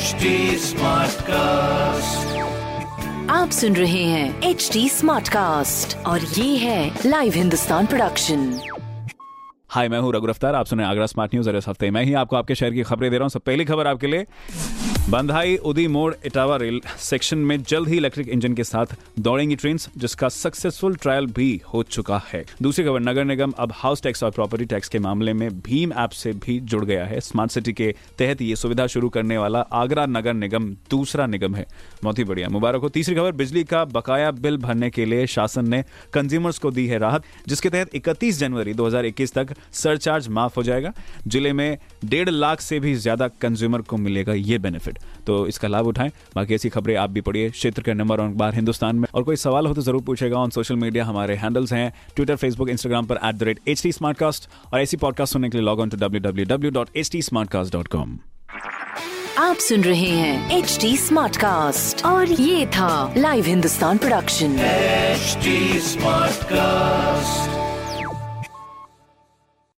HD cast आप सुन रहे हैं एच डी स्मार्ट कास्ट और ये है लाइव हिंदुस्तान प्रोडक्शन हाय मैं हूँ रघु रफ्तार। आप सुने आगरा स्मार्ट न्यूज़ इस हफ़्ते मैं ही आपको आपके शहर की खबरें दे रहा हूँ। सब पहली खबर आपके लिए। बंधाई, उदी, मोड़, इटावा रेल सेक्शन में जल्द ही इलेक्ट्रिक इंजन के साथ दौड़ेंगी ट्रेन जिसका सक्सेसफुल ट्रायल भी हो चुका है। दूसरी खबर, नगर निगम अब हाउस टैक्स और प्रॉपर्टी टैक्स के मामले में भीम ऐप से भी जुड़ गया है। स्मार्ट सिटी के तहत ये सुविधा शुरू करने वाला आगरा नगर निगम दूसरा निगम है। बहुत ही बढ़िया। मुबारक हो। तीसरी खबर, बिजली का बकाया बिल भरने के लिए शासन ने कंज्यूमर्स को दी है राहत, जिसके तहत 31 जनवरी 2021 तक सरचार्ज माफ़ हो जाएगा। ज़िले में डेढ़ लाख से भी ज़्यादा कंज्यूमर को मिलेगा ये बेनिफिट तो इसका लाभ उठाएँ। बाकी ऐसी खबरें आप भी पढ़िए। क्षेत्र के नंबर और बार हिंदुस्तान में। और कोई सवाल हो तो ज़रूर पूछेगा ऑन सोशल मीडिया हमारे हैंडल्स हैं ट्विटर फेसबुक इंस्टाग्राम पर at the rate H T और ऐसी पॉडकास्ट सुनने के लिए log on to W W W dot H T आप सुन रहे हैं एच टी स्मार्ट कास्ट और ये था live Hindustan production HD Smartcast.